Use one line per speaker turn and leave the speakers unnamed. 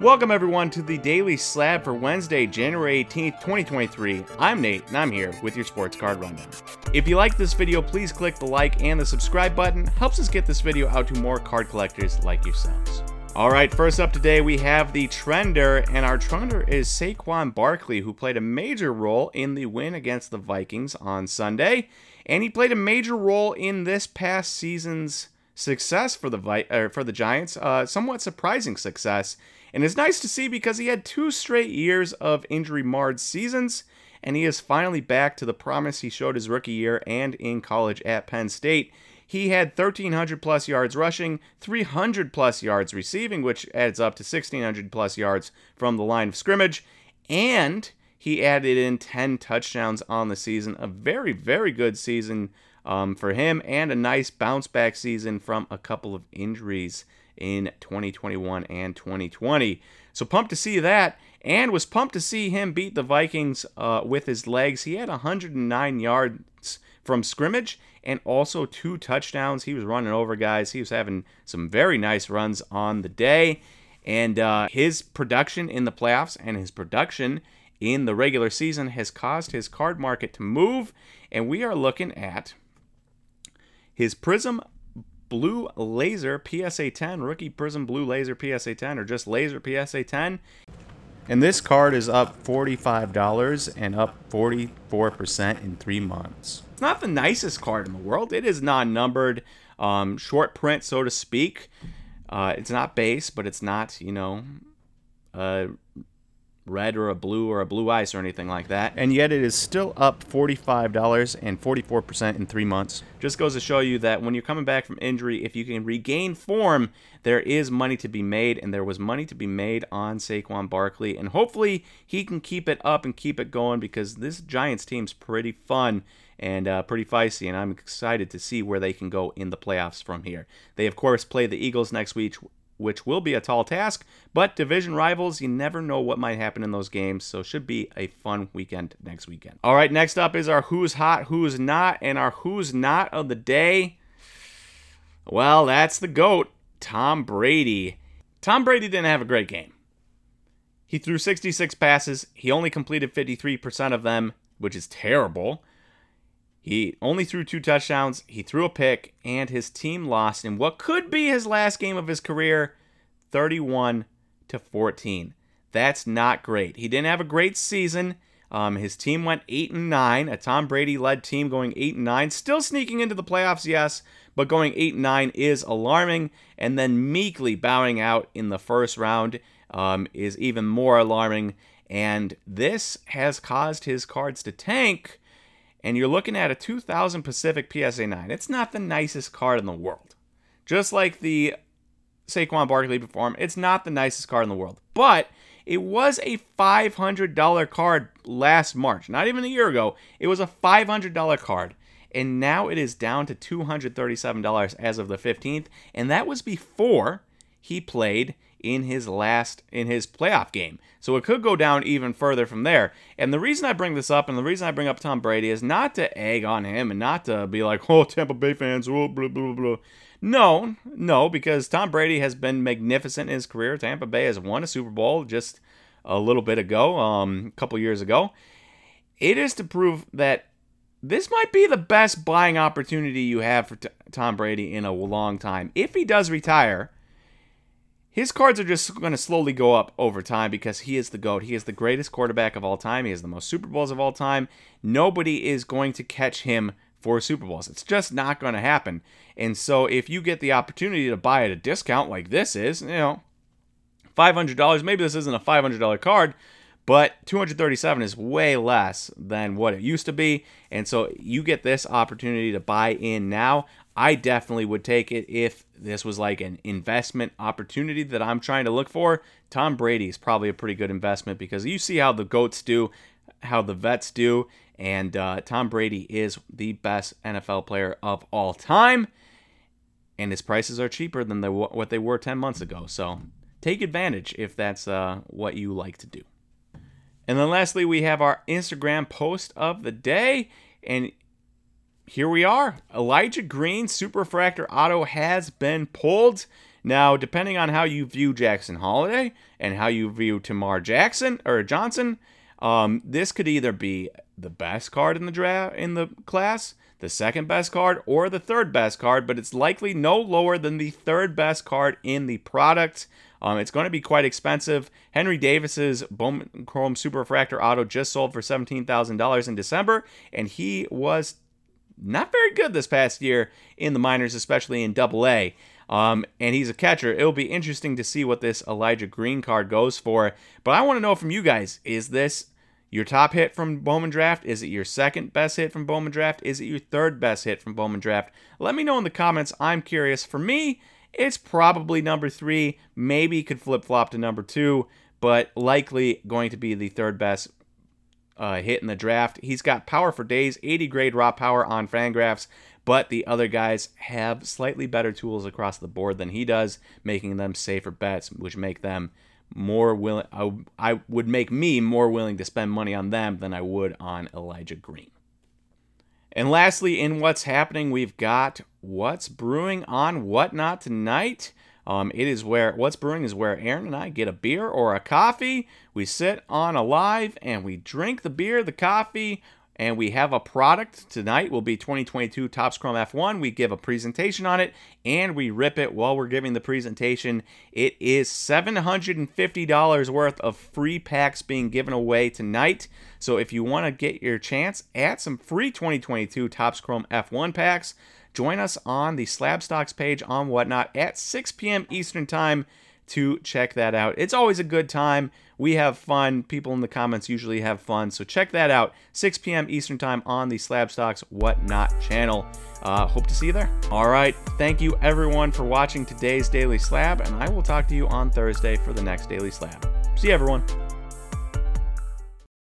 Welcome, everyone, to the Daily Slab for Wednesday, January 18th, 2023. I'm Nate, and I'm here with your Sports Card Rundown. If you like this video, please click the like and the subscribe button. Helps us get this video out to more card collectors like yourselves. All right, first up today, we have the trender, and our trender is Saquon Barkley, who played a major role in the win against the Vikings on Sunday, and he played a major role in this past season's success for the Vi- er, for the Giants, uh, somewhat surprising success. And it's nice to see because he had two straight years of injury marred seasons, and he is finally back to the promise he showed his rookie year and in college at Penn State. He had 1,300 plus yards rushing, 300 plus yards receiving, which adds up to 1,600 plus yards from the line of scrimmage, and he added in 10 touchdowns on the season. A very, very good season um, for him, and a nice bounce back season from a couple of injuries in 2021 and 2020. So pumped to see that, and was pumped to see him beat the Vikings uh, with his legs. He had 109 yards from scrimmage and also two touchdowns. He was running over guys. He was having some very nice runs on the day. And uh, his production in the playoffs and his production in the regular season has caused his card market to move. And we are looking at his Prizm Blue Laser PSA 10, Rookie Prizm Blue Laser PSA 10, or just Laser PSA 10. And this card is up $45 and up 44% in three months. It's not the nicest card in the world. It is non numbered, um, short print, so to speak. Uh, it's not base, but it's not, you know, uh, red or a blue or a blue ice or anything like that. And yet it is still up $45 and 44% in three months. Just goes to show you that when you're coming back from injury, if you can regain form, there is money to be made, and there was money to be made on Saquon Barkley. And hopefully he can keep it up and keep it going because this Giants team's pretty fun and uh, pretty feisty, and I'm excited to see where they can go in the playoffs from here. They, of course, play the Eagles next week, which will be a tall task, but division rivals, you never know what might happen in those games, so should be a fun weekend next weekend. All right, next up is our who's hot, who's not, and our who's not of the day. Well, that's the GOAT, Tom Brady. Tom Brady didn't have a great game. He threw 66 passes, he only completed 53% of them, which is terrible. He only threw two touchdowns, he threw a pick, and his team lost in what could be his last game of his career 31 to 14. That's not great. He didn't have a great season. Um, his team went 8 and 9, a Tom Brady led team going 8 and 9, still sneaking into the playoffs, yes, but going 8 and 9 is alarming, and then meekly bowing out in the first round um, is even more alarming. And this has caused his cards to tank and you're looking at a 2000 Pacific PSA 9. It's not the nicest card in the world. Just like the Saquon Barkley perform, it's not the nicest card in the world. But it was a $500 card last March, not even a year ago. It was a $500 card. And now it is down to $237 as of the 15th. And that was before he played in his last in his playoff game. So it could go down even further from there. And the reason I bring this up and the reason I bring up Tom Brady is not to egg on him and not to be like, "Oh, Tampa Bay fans, oh, blah blah blah." No, no, because Tom Brady has been magnificent in his career. Tampa Bay has won a Super Bowl just a little bit ago, um, a couple years ago. It is to prove that this might be the best buying opportunity you have for t- Tom Brady in a long time. If he does retire, his cards are just going to slowly go up over time because he is the GOAT. He is the greatest quarterback of all time. He has the most Super Bowls of all time. Nobody is going to catch him for Super Bowls. It's just not going to happen. And so if you get the opportunity to buy at a discount like this is, you know, $500, maybe this isn't a $500 card, but 237 is way less than what it used to be. And so you get this opportunity to buy in now. I definitely would take it if this was like an investment opportunity that I'm trying to look for. Tom Brady is probably a pretty good investment because you see how the GOATs do, how the vets do, and uh, Tom Brady is the best NFL player of all time. And his prices are cheaper than what they were 10 months ago. So take advantage if that's uh, what you like to do. And then lastly, we have our Instagram post of the day. And here we are. Elijah Green Super Fractor Auto has been pulled. Now, depending on how you view Jackson Holliday and how you view Termarr Jackson or Johnson, um, this could either be the best card in the draft in the class, the second best card, or the third best card, but it's likely no lower than the third best card in the product. Um, it's going to be quite expensive. Henry Davis's Bowman Chrome Super Refractor Auto just sold for $17,000 in December, and he was not very good this past year in the minors, especially in Double A. Um, and he's a catcher. It'll be interesting to see what this Elijah Green card goes for. But I want to know from you guys: Is this your top hit from Bowman Draft? Is it your second best hit from Bowman Draft? Is it your third best hit from Bowman Draft? Let me know in the comments. I'm curious. For me, it's probably number three. Maybe could flip flop to number two, but likely going to be the third best uh, hit in the draft. He's got power for days, 80 grade raw power on Fangraphs, but the other guys have slightly better tools across the board than he does, making them safer bets, which make them more willing. I, I would make me more willing to spend money on them than I would on Elijah Green. And lastly, in what's happening, we've got what's brewing on whatnot tonight. Um, it is where what's brewing is where Aaron and I get a beer or a coffee. We sit on a live and we drink the beer, the coffee, and we have a product tonight will be 2022 Topps Chrome F1. We give a presentation on it and we rip it while we're giving the presentation. It is $750 worth of free packs being given away tonight. So if you want to get your chance at some free 2022 Topps Chrome F1 packs, join us on the Slab Stocks page on Whatnot at 6 p.m. Eastern Time to check that out. It's always a good time. We have fun. People in the comments usually have fun. So check that out. 6 p.m. Eastern Time on the Slab Stocks Whatnot channel. Uh, hope to see you there. All right. Thank you, everyone, for watching today's Daily Slab, and I will talk to you on Thursday for the next Daily Slab. See you, everyone.